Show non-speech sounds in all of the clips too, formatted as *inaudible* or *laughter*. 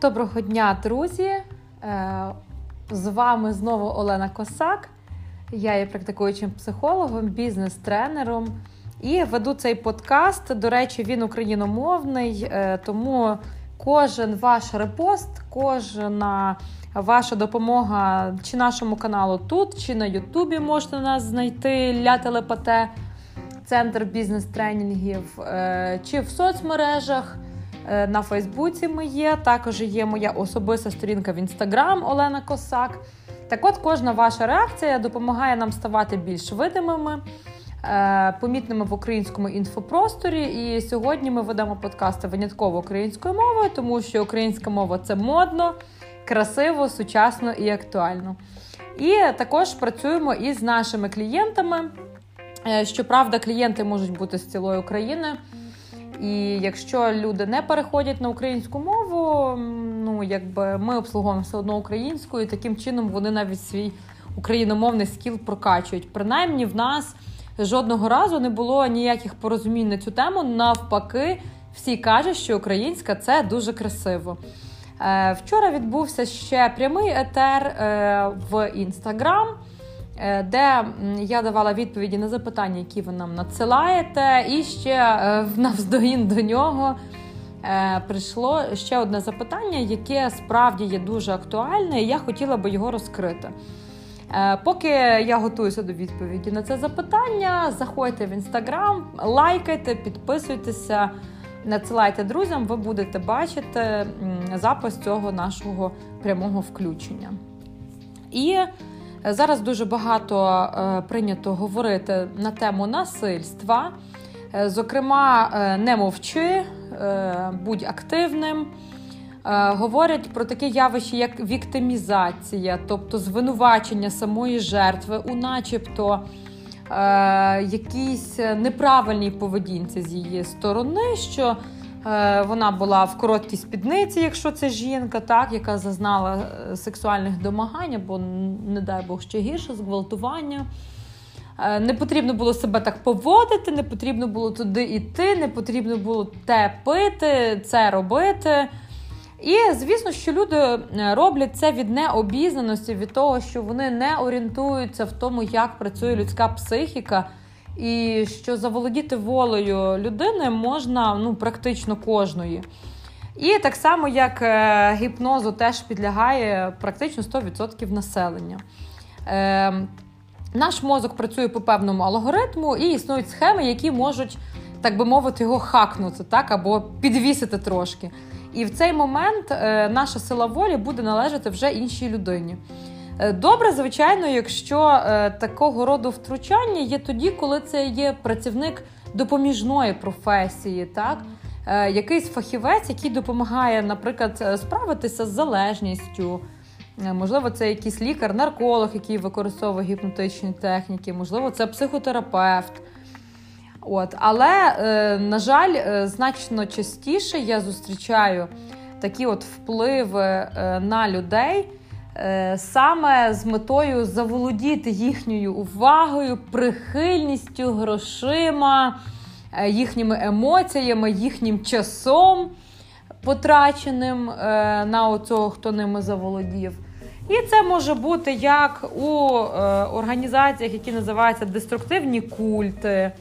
Доброго дня, друзі! Е, з вами знову Олена Косак. Я є практикуючим психологом, бізнес-тренером і веду цей подкаст. До речі, він україномовний, е, тому кожен ваш репост, кожна ваша допомога чи нашому каналу тут, чи на Ютубі можете нас знайти Ля Телепате, центр бізнес-тренінгів, е, чи в соцмережах. Е, на Фейсбуці ми є. Також є моя особиста сторінка в Інстаграм Олена Косак. Так от кожна ваша реакція допомагає нам ставати більш видимими, е, помітними в українському інфопросторі. І сьогодні ми ведемо подкасти винятково українською мовою, тому що українська мова це модно, красиво, сучасно і актуально. І також працюємо із нашими клієнтами. Е, щоправда, клієнти можуть бути з цілої України. І якщо люди не переходять на українську мову, ну якби ми обслуговуємо все одно українською, і таким чином вони навіть свій україномовний скіл прокачують. Принаймні, в нас жодного разу не було ніяких порозумінь на цю тему. Навпаки, всі кажуть, що українська це дуже красиво. Е, вчора відбувся ще прямий етер е, в інстаграм. Е, де я давала відповіді на запитання, які ви нам надсилаєте, і ще е, *laughs* навздогін до нього е, прийшло ще одне запитання, яке справді є дуже актуальне, і я хотіла би його розкрити. Поки я готуюся до відповіді на це запитання, заходьте в інстаграм, лайкайте, підписуйтеся, надсилайте друзям, ви будете бачити запис цього нашого прямого включення. І Зараз дуже багато е, прийнято говорити на тему насильства. Е, зокрема, е, не мовчи, будь активним. Говорять про таке явище, як віктимізація, тобто звинувачення самої жертви, у начебто якійсь неправильній поведінці з її сторони. що вона була в короткій спідниці, якщо це жінка, так, яка зазнала е, сексуальних домагань, або, не дай Бог, ще гірше, зґвалтування. Е, не потрібно було себе так поводити, не потрібно було туди йти, не потрібно було те пити, це робити. І, звісно, що люди роблять це від необізнаності, від того, що вони не орієнтуються в тому, як працює людська психіка. І що заволодіти волею людини можна ну, практично кожної. І так само, як е, гіпнозу теж підлягає практично 100% населення. Е, Наш мозок працює по певному алгоритму, і існують схеми, які можуть, так би мовити, його хакнути так, або підвісити трошки. І в цей момент е, наша сила волі буде належати вже іншій людині. Е, добре, звичайно, якщо е, такого роду втручання є тоді, коли це є працівник допоміжної професії, так е, якийсь фахівець, який допомагає, наприклад, справитися з залежністю. Можливо, це якийсь лікар, нарколог, який використовує гіпнотичні техніки, можливо, це психотерапевт. От. Але, на жаль, значно частіше я зустрічаю такі от впливи на людей. Е, саме з метою заволодіти їхньою увагою, прихильністю, грошима, е, їхніми емоціями, їхнім часом, потраченим е, на оцього, хто ними заволодів. І це може бути як у організаціях, які називаються деструктивні культи.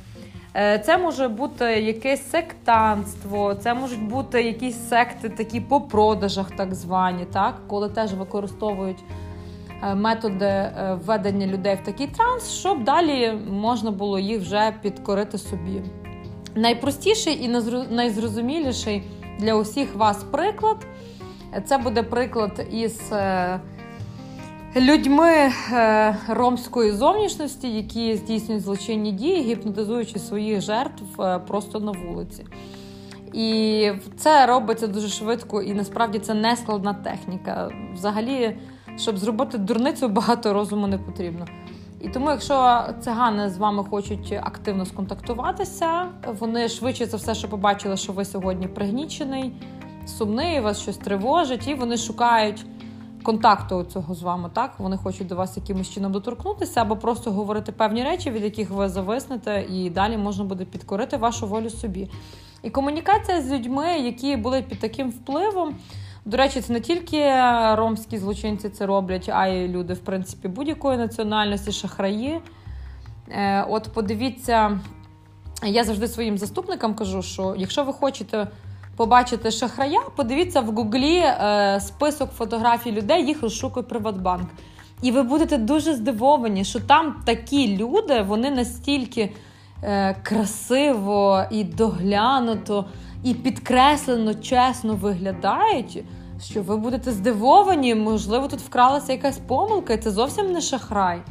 Е, це може бути якесь сектанство, це можуть бути якісь секти, такі по продажах, так звані, так, коли теж використовують е, методи е, введення людей в такий транс, щоб далі можна було їх вже підкорити собі. Найпростіший і найзрозуміліший для усіх вас приклад це буде приклад із людьми е, ромської зовнішності, які здійснюють злочинні дії, гіпнотизуючи своїх жертв е, просто на вулиці. І це робиться дуже швидко, і насправді це не складна техніка. Взагалі, щоб зробити дурницю, багато розуму не потрібно. І тому, якщо цигани з вами хочуть активно сконтактуватися, вони швидше за все, що побачили, що ви сьогодні пригнічений, сумний, вас щось тривожить, і вони шукають контакту цього з вами. Так вони хочуть до вас якимось чином доторкнутися, або просто говорити певні речі, від яких ви зависнете, і далі можна буде підкорити вашу волю собі. І комунікація з людьми, які були під таким впливом. До речі, це не тільки ромські злочинці це роблять, а й люди, в принципі, будь-якої національності, шахраї. Е, от подивіться, я завжди своїм заступникам кажу, що якщо ви хочете побачити шахрая, подивіться в Гуглі е, список фотографій людей, їх розшукує Приватбанк. І ви будете дуже здивовані, що там такі люди, вони настільки е, красиво і доглянуто, і підкреслено чесно виглядають, що ви будете здивовані, можливо, тут вкралася якась помилка, і це зовсім не шахрай.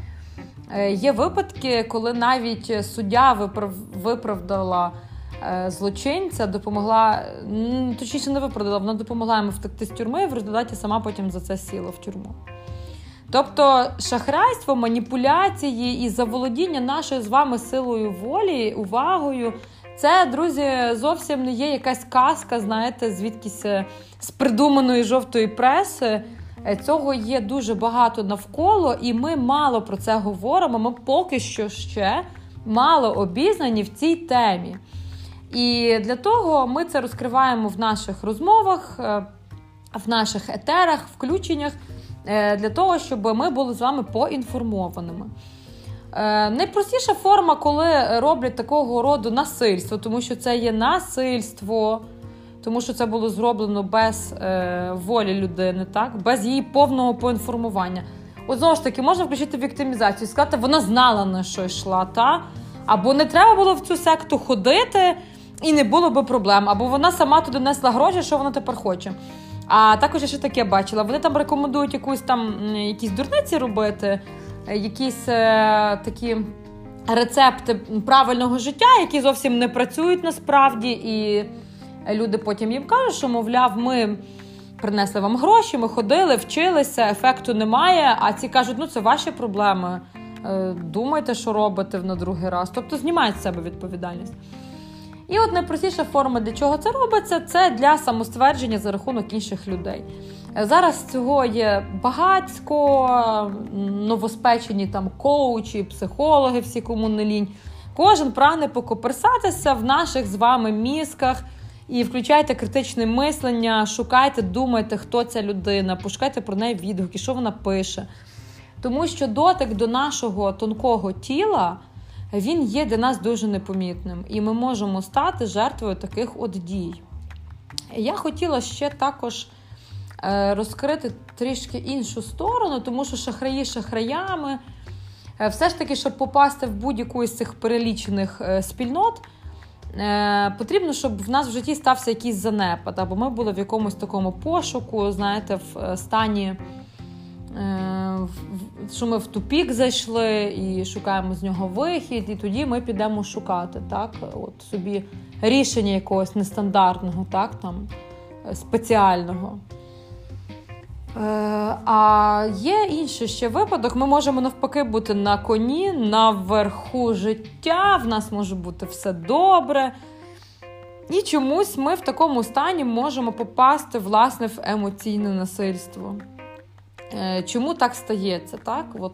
Е, є випадки, коли навіть суддя виправдала злочинця, допомогла, точніше, не виправдала, вона допомогла йому втекти з тюрми, і в результаті сама потім за це сіла в тюрму. Тобто шахрайство, маніпуляції і заволодіння нашою з вами силою волі, увагою. Це, друзі, зовсім не є якась казка, знаєте, звідкись е, з придуманої жовтої преси. Е, цього є дуже багато навколо, і ми мало про це говоримо. Ми поки що ще мало обізнані в цій темі. І для того ми це розкриваємо в наших розмовах, е, в наших етерах, включеннях, е, для того, щоб ми були з вами поінформованими. Найпростіша форма, коли роблять такого роду насильство, тому що це є насильство тому що це було зроблено без е, волі людини, так без її повного поінформування. От знову ж таки, можна включити віктимізацію, сказати, вона знала на що йшла, та або не треба було в цю секту ходити, і не було би проблем, або вона сама туди несла гроші, що вона тепер хоче. А також я ще таке бачила. Вони там рекомендують якусь там якісь дурниці робити, якісь е, такі рецепти правильного життя, які зовсім не працюють насправді. і люди потім їм кажуть, що, мовляв, ми принесли вам гроші, ми ходили, вчилися, ефекту немає. А ці кажуть, ну це ваші проблеми. Е, думайте, що робите на другий раз. Тобто знімають з себе відповідальність. І от найпростіша форма, для чого це робиться, це для самоствердження за рахунок інших людей. Зараз цього є багатько, новоспечені там коучі, психологи, всі кому не лінь. Кожен прагне покоперсатися в наших з вами мізках, і включайте критичне мислення, шукайте, думайте, хто ця людина, пошукайте про неї відгуки, що вона пише. Тому що дотик до нашого тонкого тіла він є для нас дуже непомітним, і ми можемо стати жертвою таких от дій. Я хотіла ще також е, розкрити трішки іншу сторону, тому що шахраї шахраями. Е, все ж таки, щоб попасти в будь-яку із цих перелічених е, спільнот, потрібно, щоб в нас в житті стався якийсь занепад, або ми були в якомусь такому пошуку, знаєте, в стані, що ми в тупік зайшли і шукаємо з нього вихід, і тоді ми підемо шукати так, от собі рішення якогось нестандартного, так, там, спеціального. Е, а є інший ще випадок. Ми можемо навпаки бути на коні, наверху життя, в нас може бути все добре. І чомусь ми в такому стані можемо попасти власне в емоційне насильство. Е, чому так стається? так? От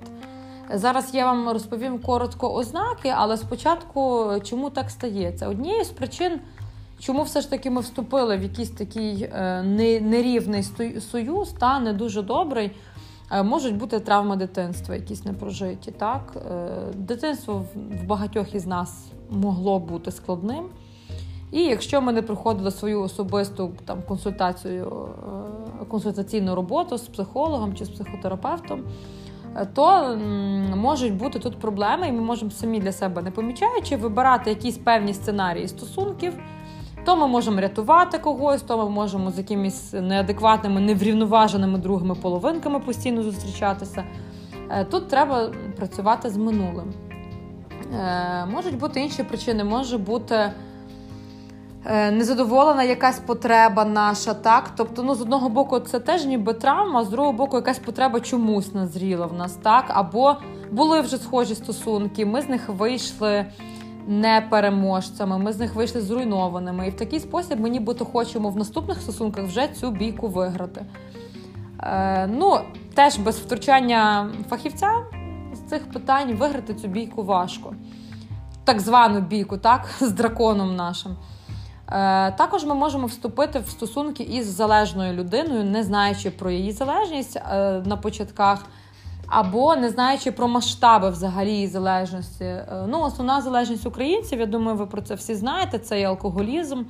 Зараз я вам розповім коротко ознаки, але спочатку чому так стається? Однією з причин. Чому все ж таки ми вступили в якийсь такий е, нерівний союз, та не дуже добрий? Е, можуть бути травми дитинства, якісь непрожиті. Так? Е, дитинство в багатьох із нас могло бути складним. І якщо ми не проходили свою особисту там, консультацію, консультаційну роботу з психологом чи з психотерапевтом, то можуть бути тут проблеми, і ми можемо самі для себе не помічаючи, вибирати якісь певні сценарії стосунків. То ми можемо рятувати когось, то ми можемо з якимись неадекватними, неврівноваженими другими половинками постійно зустрічатися. Е, тут треба працювати з минулим. Е, можуть бути інші причини, може бути е, незадоволена якась потреба наша, так? Тобто, ну, з одного боку, це теж ніби травма, з другого боку, якась потреба чомусь назріла в нас, так? Або були вже схожі стосунки, ми з них вийшли не переможцями, ми з них вийшли зруйнованими. І в такий спосіб ми нібито хочемо в наступних стосунках вже цю бійку виграти. Е, Ну, теж без втручання фахівця з цих питань виграти цю бійку важко. Так звану бійку, так, *laughs* з драконом нашим. Також ми можемо вступити в стосунки із залежною людиною, не знаючи про її залежність на початках, або не знаючи про масштаби взагалі залежності. Ну, Основна залежність українців, я думаю, ви про це всі знаєте, це і алкоголізм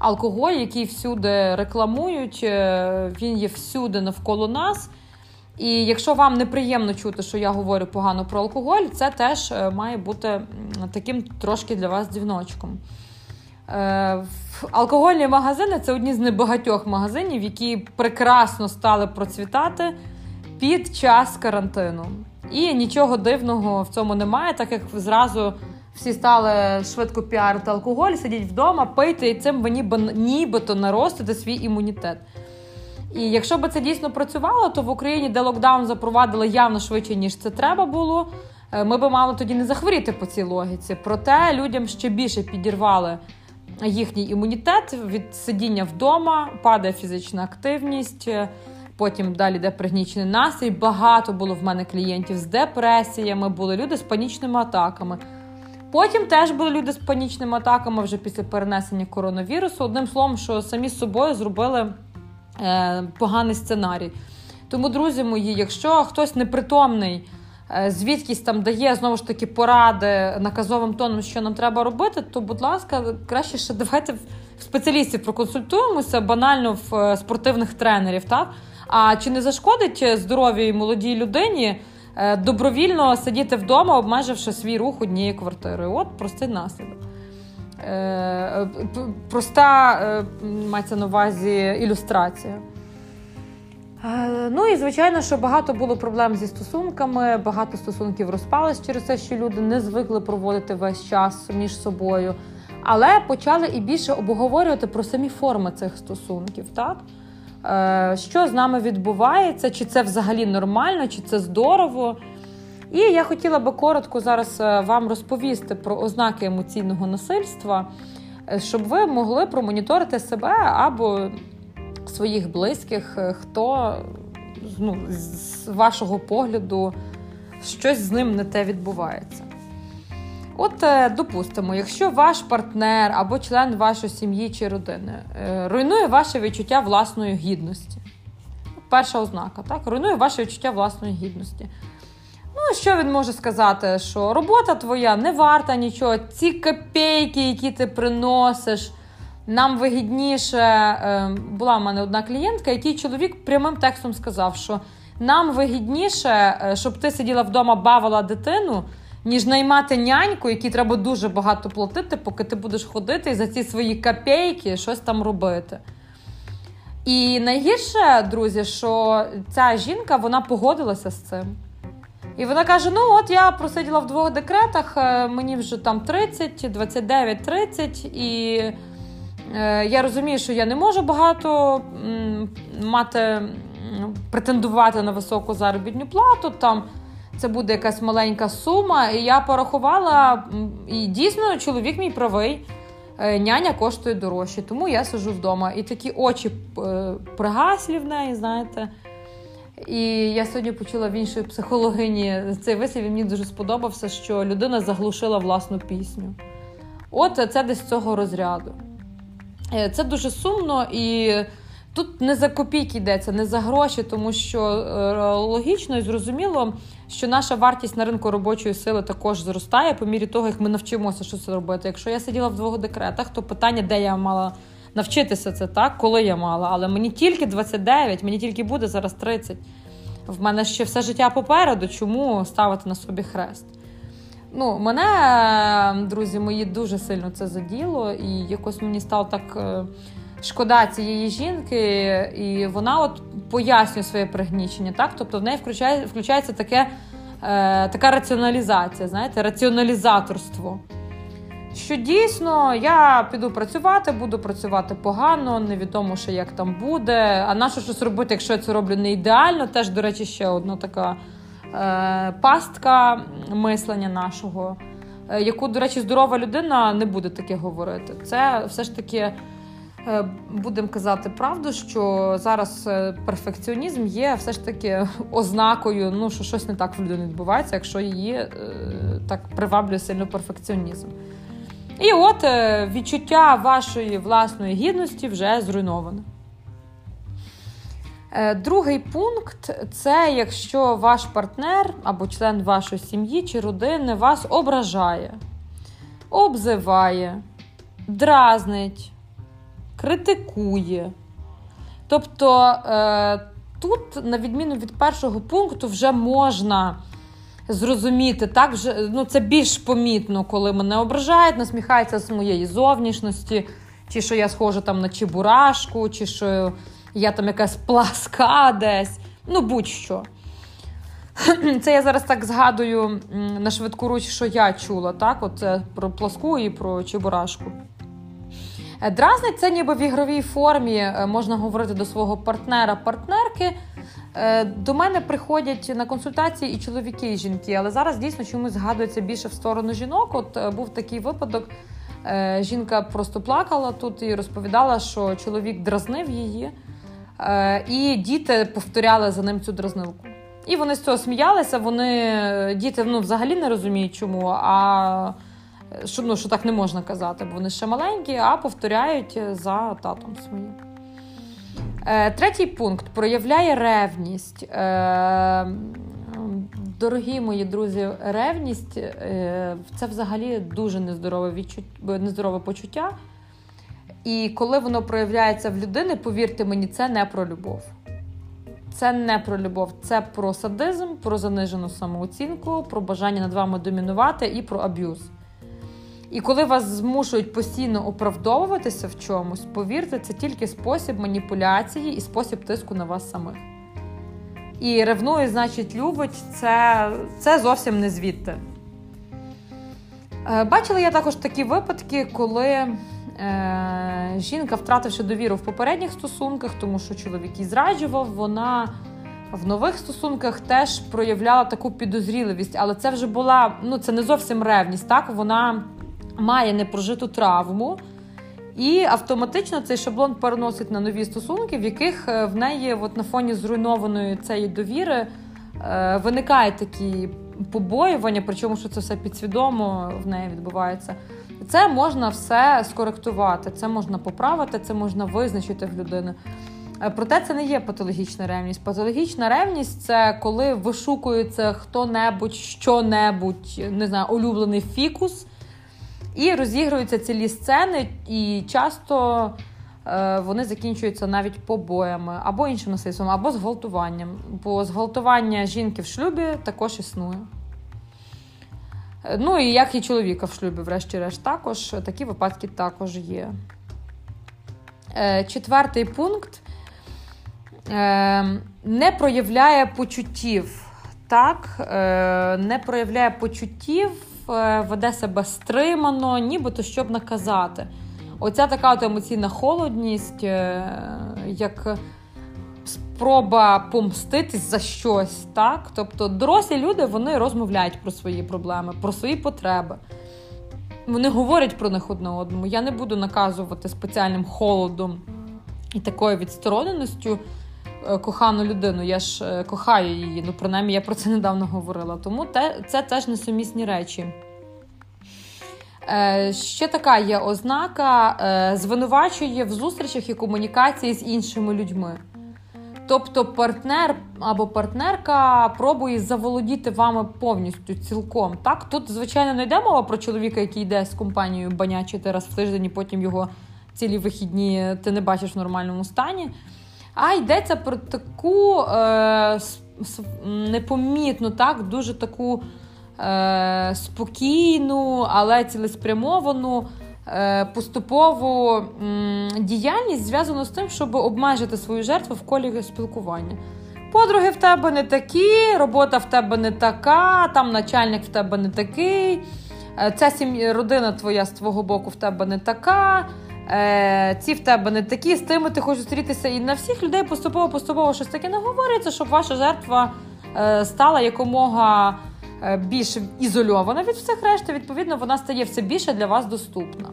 алкоголь, який всюди рекламують, е, він є всюди навколо нас. І якщо вам неприємно чути, що я говорю погано про алкоголь, це теж е, має бути таким трошки для вас дзвіночком. Е, алкогольні магазини це одні з небагатьох магазинів, які прекрасно стали процвітати під час карантину. І нічого дивного в цьому немає, так як зразу всі стали швидко піарити алкоголь, сидіть вдома, пийте і цим ви ніби, нібито наростите свій імунітет. І якщо би це дійсно працювало, то в Україні, де локдаун запровадили явно швидше, ніж це треба було, е, ми би мали тоді не захворіти по цій логіці. Проте людям ще більше підірвали їхній імунітет від сидіння вдома, падає фізична активність. Е, потім далі йде пригнічений настрій. Багато було в мене клієнтів з депресіями, були люди з панічними атаками. Потім теж були люди з панічними атаками вже після перенесення коронавірусу. Одним словом, що самі з собою зробили е, поганий сценарій. Тому, друзі мої, якщо хтось непритомний, звідкись там дає знову ж таки поради наказовим тоном, що нам треба робити, то, будь ласка, краще ще давайте в спеціалістів проконсультуємося банально в е, спортивних тренерів. так? А чи не зашкодить здоров'ю молодій людині? Е, добровільно сидіти вдома, обмеживши свій рух однією квартирою. От простий наслідок. Е, проста е, мається на увазі ілюстрація. Ну і звичайно, що багато було проблем зі стосунками, багато стосунків розпались через те, що люди не звикли проводити весь час між собою, але почали і більше обговорювати про самі форми цих стосунків. так? Е, що з нами відбувається, чи це взагалі нормально, чи це здорово. І я хотіла би коротко зараз е, вам розповісти про ознаки емоційного насильства, е, щоб ви могли промоніторити себе або своїх близьких, хто ну, з вашого погляду щось з ним не те відбувається. От, е, допустимо, якщо ваш партнер або член вашої сім'ї чи родини е, руйнує ваше відчуття власної гідності. Перша ознака, так? Руйнує ваше відчуття власної гідності. Ну, що він може сказати? Що робота твоя не варта нічого, ці копійки, які ти приносиш, нам вигідніше. Е, була в мене одна клієнтка, який чоловік прямим текстом сказав, що нам вигідніше, щоб ти сиділа вдома, бавила дитину ніж наймати няньку, якій треба дуже багато платити, поки ти будеш ходити і за ці свої копійки щось там робити. І найгірше, друзі, що ця жінка вона погодилася з цим. І вона каже: ну, от я просиділа в двох декретах, е, мені вже там 30, 29, 30, і е, я розумію, що я не можу багато мати, претендувати на високу заробітну плату. там це буде якась маленька сума. І я порахувала, і дійсно чоловік мій правий. Е, няня коштує дорожче, тому я сижу вдома. І такі очі е, пригаслі в неї, знаєте. І я сьогодні почула в іншої психологині цей вислів, і мені дуже сподобався, що людина заглушила власну пісню. От це десь цього розряду. Е, це дуже сумно і Тут не за копійки йдеться, не за гроші, тому що е, логічно і зрозуміло, що наша вартість на ринку робочої сили також зростає по мірі того, як ми навчимося що це робити. Якщо я сиділа в двох декретах, то питання, де я мала навчитися це так, коли я мала. Але мені тільки 29, мені тільки буде зараз 30. В мене ще все життя попереду. Чому ставити на собі хрест? Ну, мене, друзі мої, дуже сильно це заділо, і якось мені стало так. Е, шкода цієї жінки, і вона от пояснює своє пригнічення. Так? Тобто в неї включає, включається таке, е, така раціоналізація, знаєте, раціоналізаторство. Що дійсно я піду працювати, буду працювати погано, невідомо ще як там буде. А нащо щось робити, якщо я це роблю не ідеально? Теж, до речі, ще одна така пастка мислення нашого, е, яку, до речі, здорова людина не буде таке говорити. Це все ж таки Е, будемо казати правду, що зараз е, перфекціонізм є все ж таки ознакою, ну що щось не так в людині відбувається, якщо її е, так приваблює сильно перфекціонізм. І от е, відчуття вашої власної гідності вже зруйноване. Е, другий пункт це якщо ваш партнер або член вашої сім'ї чи родини вас ображає, обзиває, дразнить, критикує. Тобто е, тут, на відміну від першого пункту, вже можна зрозуміти, так вже ну це більш помітно, коли мене ображають, насміхаються з моєї зовнішності, чи що я схожа там на чебурашку, чи що я там якась пласка десь, ну будь-що. *clears throat* Це я зараз так згадую на швидку руч, що я чула, так? От про пласку і про чебурашку. Е, дразнить це ніби в ігровій формі е, можна говорити до свого партнера-партнерки. Е, до мене приходять на консультації і чоловіки, і жінки, але зараз дійсно чомусь згадується більше в сторону жінок. От був такий випадок. Жінка просто плакала тут і розповідала, що чоловік дразнив її, і діти повторяли за ним цю дразнилку. І вони з цього сміялися. Вони діти ну, взагалі не розуміють, чому. а що ну, що так не можна казати, бо вони ще маленькі, а повторяють за татом своїм. Е, Третій пункт проявляє ревність. Е, Дорогі мої друзі, ревність е, це взагалі дуже нездорове відчут... нездорове почуття. І коли воно проявляється в людини, повірте мені, це не про любов. Це не про любов, це про садизм, про занижену самооцінку, про бажання над вами домінувати і про аб'юз. І коли вас змушують постійно оправдовуватися в чомусь, повірте, це тільки спосіб маніпуляції і спосіб тиску на вас самих. І ревнує, значить, любить, це, це зовсім не звідти. Е, бачила я також такі випадки, коли жінка, втративши довіру в попередніх стосунках, тому що чоловік її зраджував, вона в нових стосунках теж проявляла таку підозріливість, але це вже була ну це не зовсім ревність. Так вона має непрожиту травму, і автоматично цей шаблон переносить на нові стосунки, в яких е, в неї от на фоні зруйнованої цієї довіри е, виникають такі побоювання, причому що це все підсвідомо в неї відбувається. Це можна все скоректувати, це можна поправити, це можна визначити в людини. Е, проте це не є патологічна ревність. Патологічна ревність це коли вишукується хто-небудь, що-небудь, не знаю, улюблений фікус, і розігруються цілі сцени, і часто е, вони закінчуються навіть побоями або іншим насильством, або зґвалтуванням. Бо зґвалтування жінки в шлюбі також існує. Е, ну і як і чоловіка в шлюбі, врешті-решт, також такі випадки також є. Е, четвертий пункт е, не проявляє почуттів. Так, не проявляє почуттів Е, веде себе стримано, нібито щоб наказати. Оця така от емоційна холодність, е, як спроба помститись за щось. так? Тобто дорослі люди вони розмовляють про свої проблеми, про свої потреби. Вони говорять про них одне одному. Я не буду наказувати спеціальним холодом і такою відстороненістю е, кохану людину. Я ж кохаю її. Ну, принаймні, я про це недавно говорила. Тому те, це теж несумісні речі. Е, ще така є ознака, е, звинувачує в зустрічах і комунікації з іншими людьми. Тобто партнер або партнерка пробує заволодіти вами повністю цілком. Так, Тут, звичайно, не йде мова про чоловіка, який йде з компанією банячити раз в тиждень, і потім його цілі вихідні ти не бачиш в нормальному стані. А йдеться про таку е, непомітну, так, дуже таку е, спокійну, але цілеспрямовану. Е, поступову діяльність зв'язану з тим, щоб обмежити свою жертву в колі спілкування. Подруги в тебе не такі, робота в тебе не така, там начальник в тебе не такий, е, ця сім'я, родина твоя з твого боку в тебе не така, е, ці в тебе не такі, з тими ти хочеш зустрітися. І на всіх людей поступово-поступово щось таке не говориться, щоб ваша жертва стала якомога більш ізольована від всіх решти, відповідно, вона стає все більше для вас доступна.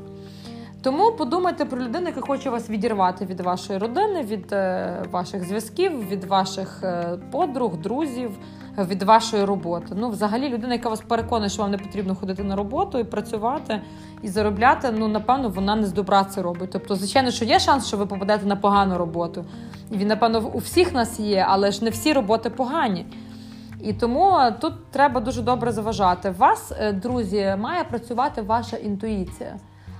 Тому подумайте про людину, яка хоче вас відірвати від вашої родини, від е, ваших зв'язків, від ваших е, подруг, друзів, від вашої роботи. Ну, взагалі, людина, яка вас переконує, що вам не потрібно ходити на роботу і працювати і заробляти, ну напевно, вона не з добра це робить. Тобто, звичайно, що є шанс, що ви попадете на погану роботу. Він, напевно, у всіх нас є, але ж не всі роботи погані. І тому тут треба дуже добре заважати. Вас, е, друзі, має працювати ваша інтуїція.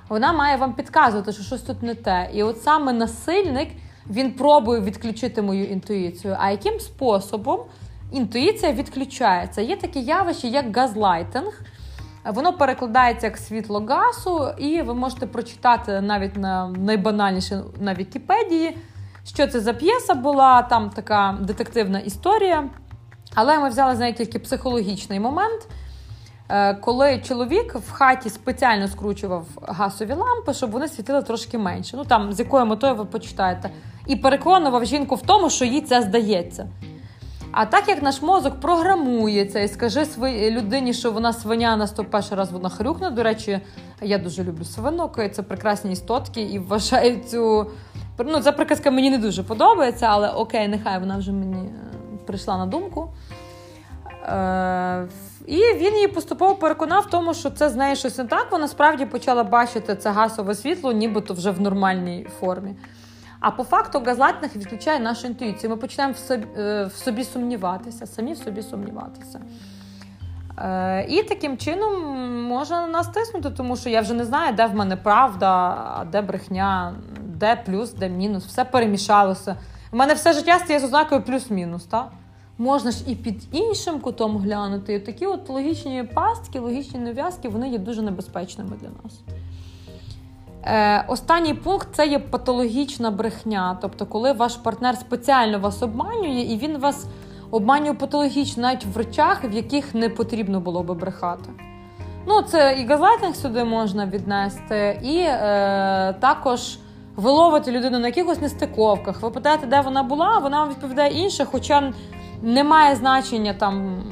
Вона має вам підказувати, що щось тут не те. І от саме насильник він пробує відключити мою інтуїцію. А яким способом інтуїція відключається? Є таке явище, як газлайтинг. Воно перекладається як світло газу, і ви можете прочитати навіть на найбанальніше на Вікіпедії, що це за п'єса була, там така детективна історія. Але ми взяли з неї тільки психологічний момент, е, коли чоловік в хаті спеціально скручував газові лампи, щоб вони світили трошки менше. Ну там з якою метою ви почитаєте, і переконував жінку в тому, що їй це здається. А так як наш мозок програмується і скажи своїй людині, що вона свиня на 101 раз вона хрюкне. До речі, я дуже люблю свинок, це прекрасні істотки і вважаю цю. Ну, ця приказка мені не дуже подобається, але окей, нехай вона вже мені прийшла на думку. Е, І він її поступово переконав в тому, що це з нею щось не так. Вона справді почала бачити це газове світло, нібито вже в нормальній формі. А по факту газлайтинг відключає нашу інтуїцію. Ми починаємо в собі, е, в собі сумніватися, самі в собі сумніватися. Е, І таким чином можна нас тиснути, тому що я вже не знаю, де в мене правда, де брехня, де плюс, де мінус. Все перемішалося. У мене все життя стає з ознакою плюс-мінус. так? Можна ж і під іншим кутом глянути. І такі от логічні пастки, логічні нав'язки, вони є дуже небезпечними для нас. Е, Останній пункт це є патологічна брехня. Тобто, коли ваш партнер спеціально вас обманює, і він вас обманює патологічно навіть в речах, в яких не потрібно було би брехати. Ну, це і газлайтинг сюди можна віднести, і е, також ви ловите людину на якихось нестиковках. Ви питаєте, де вона була, вона вам відповідає інше, хоча немає значення там,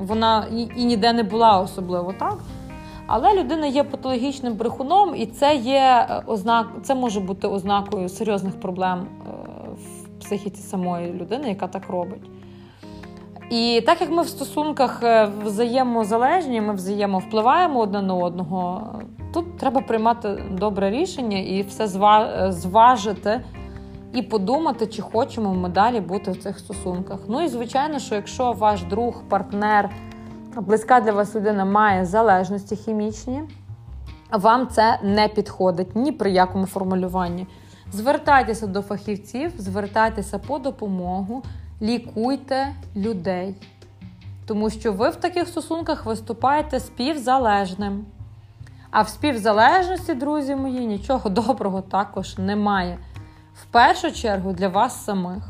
вона і ніде не була особливо так. Але людина є патологічним брехуном, і це є е, ознак, це може бути ознакою серйозних проблем е, в психіці самої людини, яка так робить. І так як ми в стосунках е, взаємозалежні, ми взаємовпливаємо одне на одного, тут треба приймати добре рішення і все зважити і подумати, чи хочемо ми далі бути в цих стосунках. Ну і звичайно, що якщо ваш друг, партнер, близька для вас людина має залежності хімічні, вам це не підходить ні при якому формулюванні. Звертайтеся до фахівців, звертайтеся по допомогу, лікуйте людей. Тому що ви в таких стосунках виступаєте співзалежним. А в співзалежності, друзі мої, нічого *laughs* доброго також немає в першу чергу для вас самих.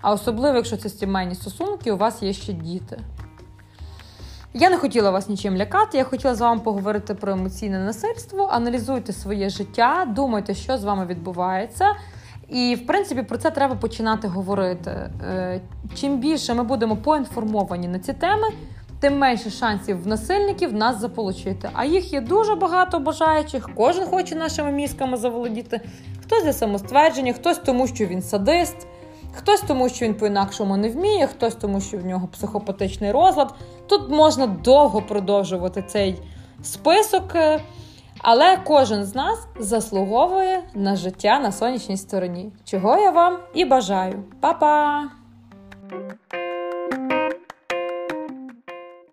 А особливо, якщо це сімейні стосунки, у вас є ще діти. Я не хотіла вас нічим лякати, я хотіла з вами поговорити про емоційне насильство. Аналізуйте своє життя, думайте, що з вами відбувається. І, в принципі, про це треба починати говорити. Е, чим більше ми будемо поінформовані на ці теми, тим менше шансів в насильників нас заполучити. А їх є дуже багато бажаючих, кожен хоче нашими мізками заволодіти. Хтось для самоствердження, хтось тому, що він садист, хтось тому, що він по-інакшому не вміє, хтось тому, що в нього психопатичний розлад. Тут можна довго продовжувати цей список, е, але кожен з нас заслуговує на життя на сонячній стороні. Чого я вам і бажаю. Па-па!